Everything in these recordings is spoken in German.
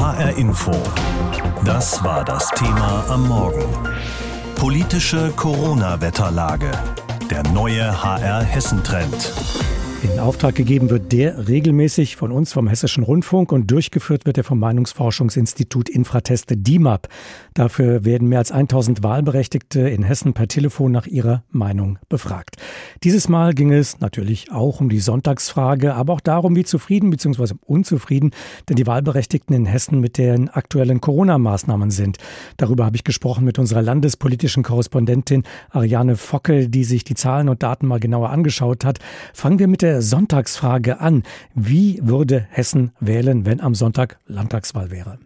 HR Info. Das war das Thema am Morgen. Politische Corona-Wetterlage. Der neue HR Hessen-Trend in Auftrag gegeben wird der regelmäßig von uns vom Hessischen Rundfunk und durchgeführt wird er vom Meinungsforschungsinstitut Infrateste DIMAP. Dafür werden mehr als 1000 Wahlberechtigte in Hessen per Telefon nach ihrer Meinung befragt. Dieses Mal ging es natürlich auch um die Sonntagsfrage, aber auch darum, wie zufrieden bzw. unzufrieden denn die Wahlberechtigten in Hessen mit den aktuellen Corona-Maßnahmen sind. Darüber habe ich gesprochen mit unserer landespolitischen Korrespondentin Ariane Fockel, die sich die Zahlen und Daten mal genauer angeschaut hat. Fangen wir mit der Sonntagsfrage an. Wie würde Hessen wählen, wenn am Sonntag Landtagswahl wäre?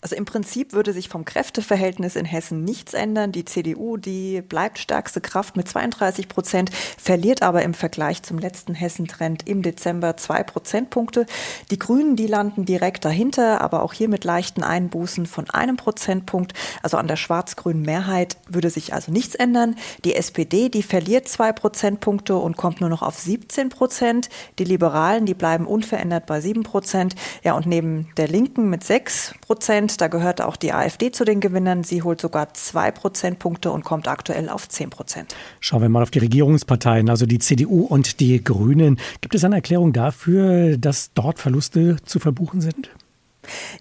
Also im Prinzip würde sich vom Kräfteverhältnis in Hessen nichts ändern. Die CDU, die bleibt stärkste Kraft mit 32 Prozent, verliert aber im Vergleich zum letzten Hessentrend im Dezember zwei Prozentpunkte. Die Grünen, die landen direkt dahinter, aber auch hier mit leichten Einbußen von einem Prozentpunkt. Also an der schwarz-grünen Mehrheit würde sich also nichts ändern. Die SPD, die verliert zwei Prozentpunkte und kommt nur noch auf 17 Prozent. Die Liberalen, die bleiben unverändert bei sieben Prozent. Ja, und neben der Linken mit sechs Prozent Prozent. Da gehört auch die AfD zu den Gewinnern. Sie holt sogar zwei Prozentpunkte und kommt aktuell auf zehn Prozent. Schauen wir mal auf die Regierungsparteien, also die CDU und die Grünen. Gibt es eine Erklärung dafür, dass dort Verluste zu verbuchen sind?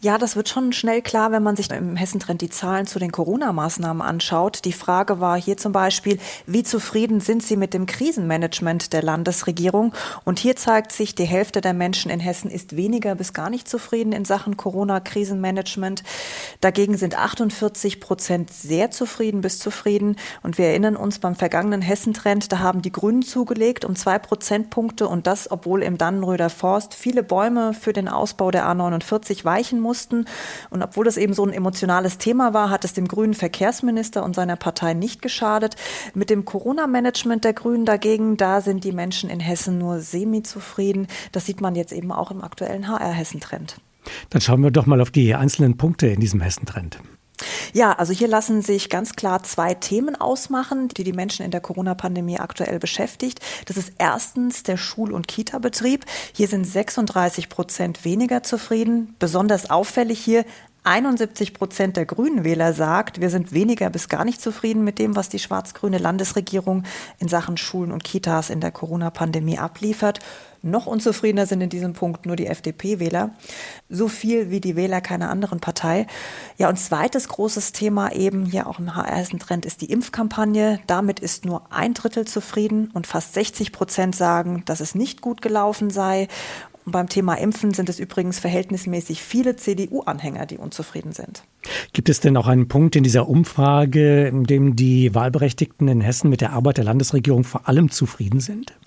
Ja, das wird schon schnell klar, wenn man sich im Hessentrend die Zahlen zu den Corona-Maßnahmen anschaut. Die Frage war hier zum Beispiel, wie zufrieden sind Sie mit dem Krisenmanagement der Landesregierung? Und hier zeigt sich, die Hälfte der Menschen in Hessen ist weniger bis gar nicht zufrieden in Sachen Corona-Krisenmanagement. Dagegen sind 48 Prozent sehr zufrieden bis zufrieden. Und wir erinnern uns beim vergangenen Hessentrend, da haben die Grünen zugelegt um zwei Prozentpunkte und das, obwohl im Dannenröder Forst viele Bäume für den Ausbau der A49 weichen mussten. Und obwohl das eben so ein emotionales Thema war, hat es dem grünen Verkehrsminister und seiner Partei nicht geschadet. Mit dem Corona-Management der Grünen dagegen, da sind die Menschen in Hessen nur semi-zufrieden. Das sieht man jetzt eben auch im aktuellen HR-Hessen-Trend. Dann schauen wir doch mal auf die einzelnen Punkte in diesem Hessen-Trend. Ja, also hier lassen sich ganz klar zwei Themen ausmachen, die die Menschen in der Corona-Pandemie aktuell beschäftigt. Das ist erstens der Schul- und Kita-Betrieb. Hier sind 36 Prozent weniger zufrieden. Besonders auffällig hier 71 Prozent der Grünen Wähler sagt, wir sind weniger bis gar nicht zufrieden mit dem, was die schwarz-grüne Landesregierung in Sachen Schulen und Kitas in der Corona-Pandemie abliefert. Noch unzufriedener sind in diesem Punkt nur die FDP-Wähler. So viel wie die Wähler keiner anderen Partei. Ja, und zweites großes Thema eben hier auch im HR-Trend ist die Impfkampagne. Damit ist nur ein Drittel zufrieden und fast 60 Prozent sagen, dass es nicht gut gelaufen sei. Beim Thema Impfen sind es übrigens verhältnismäßig viele CDU-Anhänger, die unzufrieden sind. Gibt es denn auch einen Punkt in dieser Umfrage, in dem die Wahlberechtigten in Hessen mit der Arbeit der Landesregierung vor allem zufrieden sind?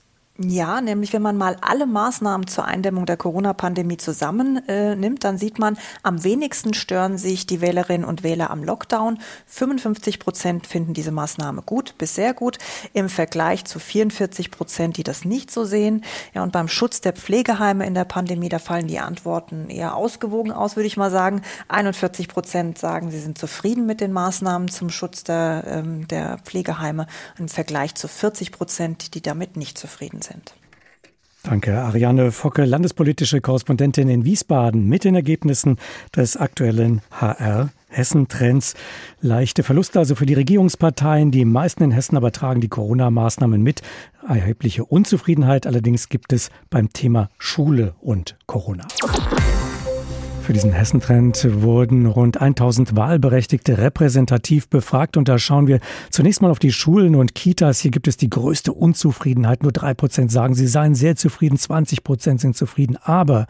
Ja, nämlich wenn man mal alle Maßnahmen zur Eindämmung der Corona-Pandemie zusammennimmt, äh, dann sieht man, am wenigsten stören sich die Wählerinnen und Wähler am Lockdown. 55 Prozent finden diese Maßnahme gut bis sehr gut im Vergleich zu 44 Prozent, die das nicht so sehen. Ja, und beim Schutz der Pflegeheime in der Pandemie, da fallen die Antworten eher ausgewogen aus, würde ich mal sagen. 41 Prozent sagen, sie sind zufrieden mit den Maßnahmen zum Schutz der, ähm, der Pflegeheime im Vergleich zu 40 Prozent, die damit nicht zufrieden sind. Danke, Ariane Focke, landespolitische Korrespondentin in Wiesbaden mit den Ergebnissen des aktuellen HR Hessen-Trends. Leichte Verluste also für die Regierungsparteien. Die meisten in Hessen aber tragen die Corona-Maßnahmen mit. Erhebliche Unzufriedenheit allerdings gibt es beim Thema Schule und Corona. Für diesen Hessentrend wurden rund 1000 Wahlberechtigte repräsentativ befragt und da schauen wir zunächst mal auf die Schulen und Kitas. Hier gibt es die größte Unzufriedenheit. Nur drei Prozent sagen, sie seien sehr zufrieden, 20 Prozent sind zufrieden, aber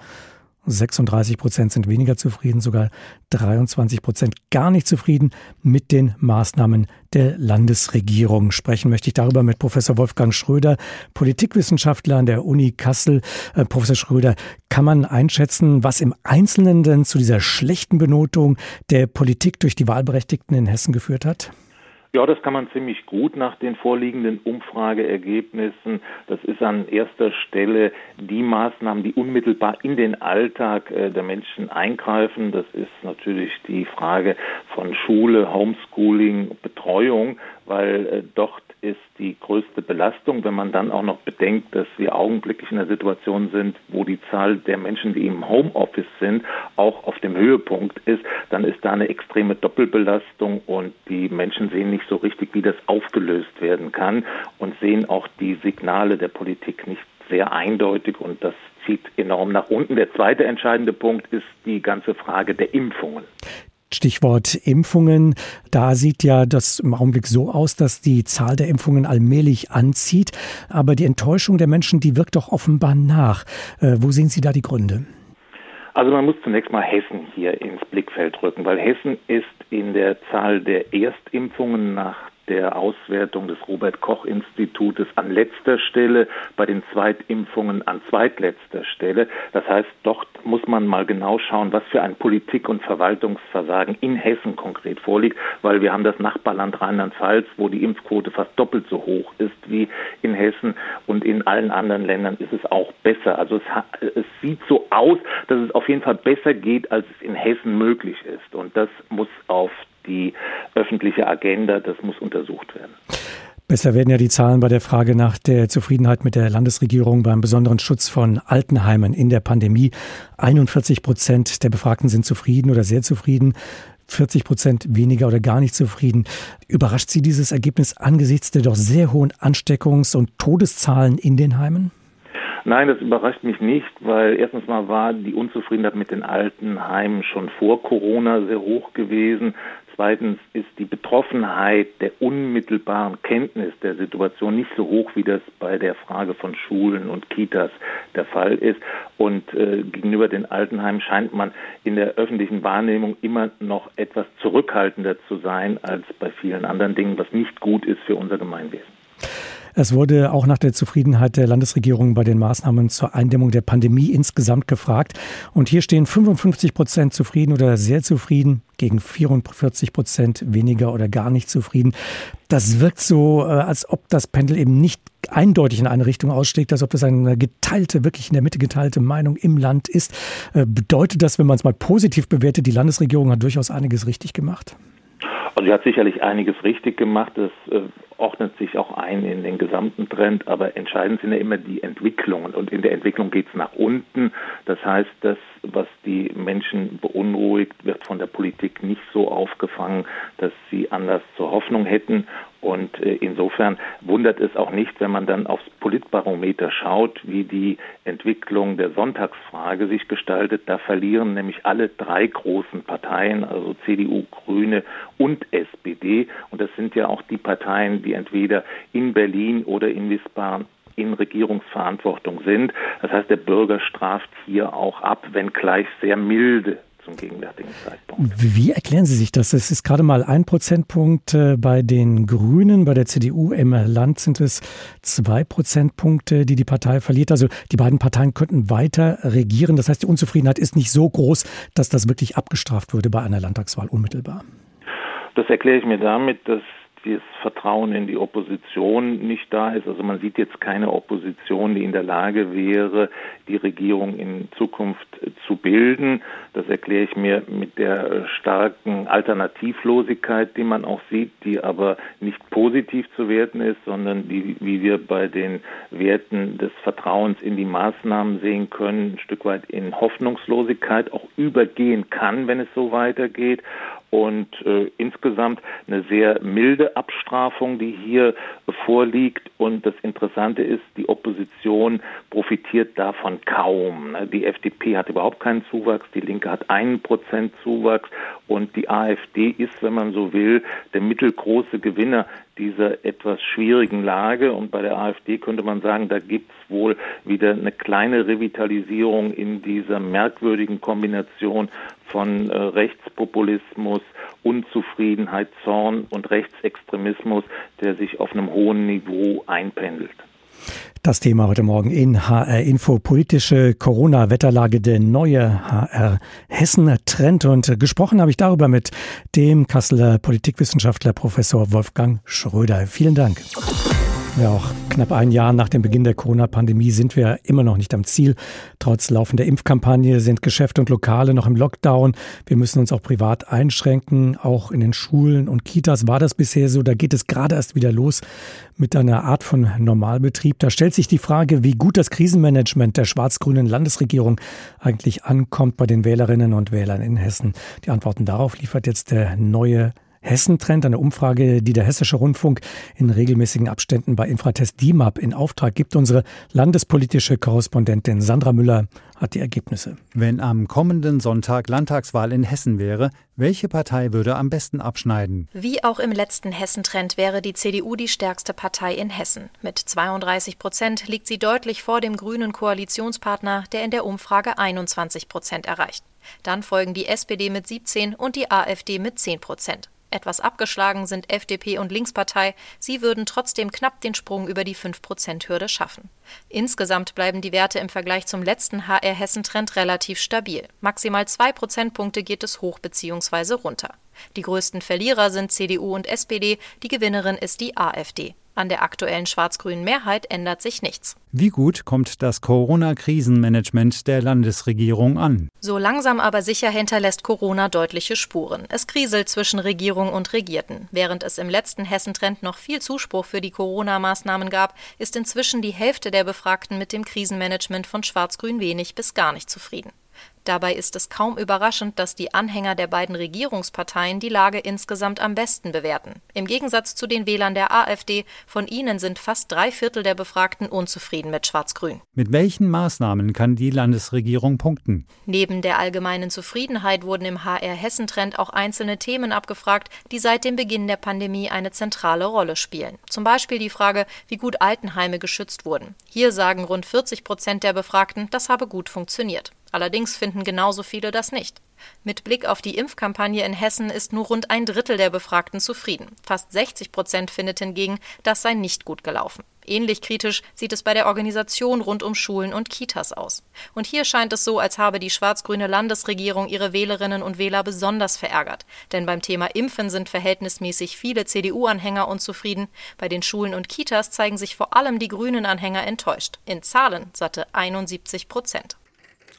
36 Prozent sind weniger zufrieden, sogar 23 Prozent gar nicht zufrieden mit den Maßnahmen der Landesregierung. Sprechen möchte ich darüber mit Professor Wolfgang Schröder, Politikwissenschaftler an der Uni Kassel. Äh, Professor Schröder, kann man einschätzen, was im Einzelnen denn zu dieser schlechten Benotung der Politik durch die Wahlberechtigten in Hessen geführt hat? Ja, das kann man ziemlich gut nach den vorliegenden Umfrageergebnissen. Das ist an erster Stelle die Maßnahmen, die unmittelbar in den Alltag äh, der Menschen eingreifen. Das ist natürlich die Frage von Schule, Homeschooling, Betreuung, weil äh, dort ist die größte Belastung. Wenn man dann auch noch bedenkt, dass wir augenblicklich in einer Situation sind, wo die Zahl der Menschen, die im Homeoffice sind, auch auf dem Höhepunkt ist, dann ist da eine extreme Doppelbelastung und die Menschen sehen nicht so richtig, wie das aufgelöst werden kann und sehen auch die Signale der Politik nicht sehr eindeutig und das zieht enorm nach unten. Der zweite entscheidende Punkt ist die ganze Frage der Impfungen. Stichwort Impfungen. Da sieht ja das im Augenblick so aus, dass die Zahl der Impfungen allmählich anzieht. Aber die Enttäuschung der Menschen, die wirkt doch offenbar nach. Äh, wo sehen Sie da die Gründe? Also man muss zunächst mal Hessen hier ins Blickfeld rücken, weil Hessen ist in der Zahl der Erstimpfungen nach der Auswertung des Robert Koch Institutes an letzter Stelle, bei den Zweitimpfungen an zweitletzter Stelle. Das heißt, dort muss man mal genau schauen, was für ein Politik- und Verwaltungsversagen in Hessen konkret vorliegt, weil wir haben das Nachbarland Rheinland-Pfalz, wo die Impfquote fast doppelt so hoch ist wie in Hessen und in allen anderen Ländern ist es auch besser. Also es, es sieht so aus, dass es auf jeden Fall besser geht, als es in Hessen möglich ist und das muss auf die öffentliche Agenda, das muss untersucht werden. Besser werden ja die Zahlen bei der Frage nach der Zufriedenheit mit der Landesregierung beim besonderen Schutz von Altenheimen in der Pandemie. 41 Prozent der Befragten sind zufrieden oder sehr zufrieden. 40 Prozent weniger oder gar nicht zufrieden. Überrascht Sie dieses Ergebnis angesichts der doch sehr hohen Ansteckungs- und Todeszahlen in den Heimen? Nein, das überrascht mich nicht, weil erstens mal war die Unzufriedenheit mit den Altenheimen schon vor Corona sehr hoch gewesen. Zweitens ist die Betroffenheit der unmittelbaren Kenntnis der Situation nicht so hoch, wie das bei der Frage von Schulen und Kitas der Fall ist. Und äh, gegenüber den Altenheimen scheint man in der öffentlichen Wahrnehmung immer noch etwas zurückhaltender zu sein als bei vielen anderen Dingen, was nicht gut ist für unser Gemeinwesen. Es wurde auch nach der Zufriedenheit der Landesregierung bei den Maßnahmen zur Eindämmung der Pandemie insgesamt gefragt. Und hier stehen 55 Prozent zufrieden oder sehr zufrieden gegen 44 Prozent weniger oder gar nicht zufrieden. Das wirkt so, äh, als ob das Pendel eben nicht eindeutig in eine Richtung ausschlägt, als ob das eine geteilte, wirklich in der Mitte geteilte Meinung im Land ist. Äh, bedeutet das, wenn man es mal positiv bewertet, die Landesregierung hat durchaus einiges richtig gemacht? Also sie hat sicherlich einiges richtig gemacht. Das äh, ordnet sich auch ein in den gesamten Trend, aber entscheidend sind ja immer die Entwicklungen. Und in der Entwicklung geht es nach unten. Das heißt, das, was die Menschen beunruhigt, wird von der Politik nicht so aufgefangen, dass sie anders zur Hoffnung hätten. Und äh, insofern wundert es auch nicht, wenn man dann aufs Politbarometer schaut, wie die Entwicklung der Sonntagsfrage sich gestaltet. Da verlieren nämlich alle drei großen Parteien, also CDU, Grüne und SPD. Und das sind ja auch die Parteien, die entweder in Berlin oder in Wiesbaden in Regierungsverantwortung sind. Das heißt, der Bürger straft hier auch ab, wenngleich sehr milde zum gegenwärtigen Zeitpunkt. Wie erklären Sie sich das? Es ist gerade mal ein Prozentpunkt äh, bei den Grünen, bei der CDU im Land sind es zwei Prozentpunkte, die die Partei verliert. Also die beiden Parteien könnten weiter regieren. Das heißt, die Unzufriedenheit ist nicht so groß, dass das wirklich abgestraft würde bei einer Landtagswahl unmittelbar. Das erkläre ich mir damit, dass das Vertrauen in die Opposition nicht da ist. Also man sieht jetzt keine Opposition, die in der Lage wäre, die Regierung in Zukunft zu bilden. Das erkläre ich mir mit der starken Alternativlosigkeit, die man auch sieht, die aber nicht positiv zu werten ist, sondern die, wie wir bei den Werten des Vertrauens in die Maßnahmen sehen können, ein Stück weit in Hoffnungslosigkeit auch übergehen kann, wenn es so weitergeht und äh, insgesamt eine sehr milde Abstrafung, die hier vorliegt. Und das Interessante ist, die Opposition profitiert davon kaum. Die FDP hat überhaupt keinen Zuwachs, die Linke hat einen Prozent Zuwachs und die AfD ist, wenn man so will, der mittelgroße Gewinner dieser etwas schwierigen Lage. Und bei der AfD könnte man sagen, da gibt es wohl wieder eine kleine Revitalisierung in dieser merkwürdigen Kombination von äh, Rechtspopulismus, Unzufriedenheit, Zorn und Rechtsextremismus, der sich auf einem hohen Niveau einpendelt. Das Thema heute Morgen in HR Info. Politische Corona-Wetterlage, der neue HR Hessen-Trend. Und gesprochen habe ich darüber mit dem Kasseler Politikwissenschaftler Professor Wolfgang Schröder. Vielen Dank. Ja, auch knapp ein Jahr nach dem Beginn der Corona-Pandemie sind wir immer noch nicht am Ziel. Trotz laufender Impfkampagne sind Geschäfte und Lokale noch im Lockdown. Wir müssen uns auch privat einschränken. Auch in den Schulen und Kitas war das bisher so. Da geht es gerade erst wieder los mit einer Art von Normalbetrieb. Da stellt sich die Frage, wie gut das Krisenmanagement der schwarz-grünen Landesregierung eigentlich ankommt bei den Wählerinnen und Wählern in Hessen. Die Antworten darauf liefert jetzt der neue Hessentrend, eine Umfrage, die der Hessische Rundfunk in regelmäßigen Abständen bei Infratest DIMAP in Auftrag gibt. Unsere landespolitische Korrespondentin Sandra Müller hat die Ergebnisse. Wenn am kommenden Sonntag Landtagswahl in Hessen wäre, welche Partei würde am besten abschneiden? Wie auch im letzten Hessentrend wäre die CDU die stärkste Partei in Hessen. Mit 32 Prozent liegt sie deutlich vor dem grünen Koalitionspartner, der in der Umfrage 21 Prozent erreicht. Dann folgen die SPD mit 17 und die AfD mit 10 Prozent. Etwas abgeschlagen sind FDP und Linkspartei. Sie würden trotzdem knapp den Sprung über die 5-Prozent-Hürde schaffen. Insgesamt bleiben die Werte im Vergleich zum letzten HR-Hessen-Trend relativ stabil. Maximal zwei Prozentpunkte geht es hoch bzw. runter. Die größten Verlierer sind CDU und SPD, die Gewinnerin ist die AfD. An der aktuellen schwarz-grünen Mehrheit ändert sich nichts. Wie gut kommt das Corona-Krisenmanagement der Landesregierung an? So langsam aber sicher hinterlässt Corona deutliche Spuren. Es kriselt zwischen Regierung und Regierten. Während es im letzten Hessentrend noch viel Zuspruch für die Corona-Maßnahmen gab, ist inzwischen die Hälfte der Befragten mit dem Krisenmanagement von Schwarz-Grün wenig bis gar nicht zufrieden. Dabei ist es kaum überraschend, dass die Anhänger der beiden Regierungsparteien die Lage insgesamt am besten bewerten. Im Gegensatz zu den Wählern der AfD, von ihnen sind fast drei Viertel der Befragten unzufrieden mit Schwarz-Grün. Mit welchen Maßnahmen kann die Landesregierung punkten? Neben der allgemeinen Zufriedenheit wurden im HR-Hessen-Trend auch einzelne Themen abgefragt, die seit dem Beginn der Pandemie eine zentrale Rolle spielen. Zum Beispiel die Frage, wie gut Altenheime geschützt wurden. Hier sagen rund 40 Prozent der Befragten, das habe gut funktioniert. Allerdings finden genauso viele das nicht. Mit Blick auf die Impfkampagne in Hessen ist nur rund ein Drittel der Befragten zufrieden. Fast 60 Prozent findet hingegen, das sei nicht gut gelaufen. Ähnlich kritisch sieht es bei der Organisation rund um Schulen und Kitas aus. Und hier scheint es so, als habe die schwarz-grüne Landesregierung ihre Wählerinnen und Wähler besonders verärgert. Denn beim Thema Impfen sind verhältnismäßig viele CDU-Anhänger unzufrieden. Bei den Schulen und Kitas zeigen sich vor allem die Grünen-Anhänger enttäuscht. In Zahlen satte 71 Prozent.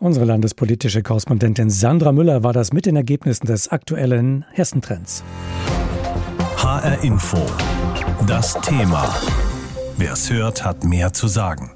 Unsere landespolitische Korrespondentin Sandra Müller war das mit den Ergebnissen des aktuellen Hessentrends. HR Info. Das Thema. Wer es hört, hat mehr zu sagen.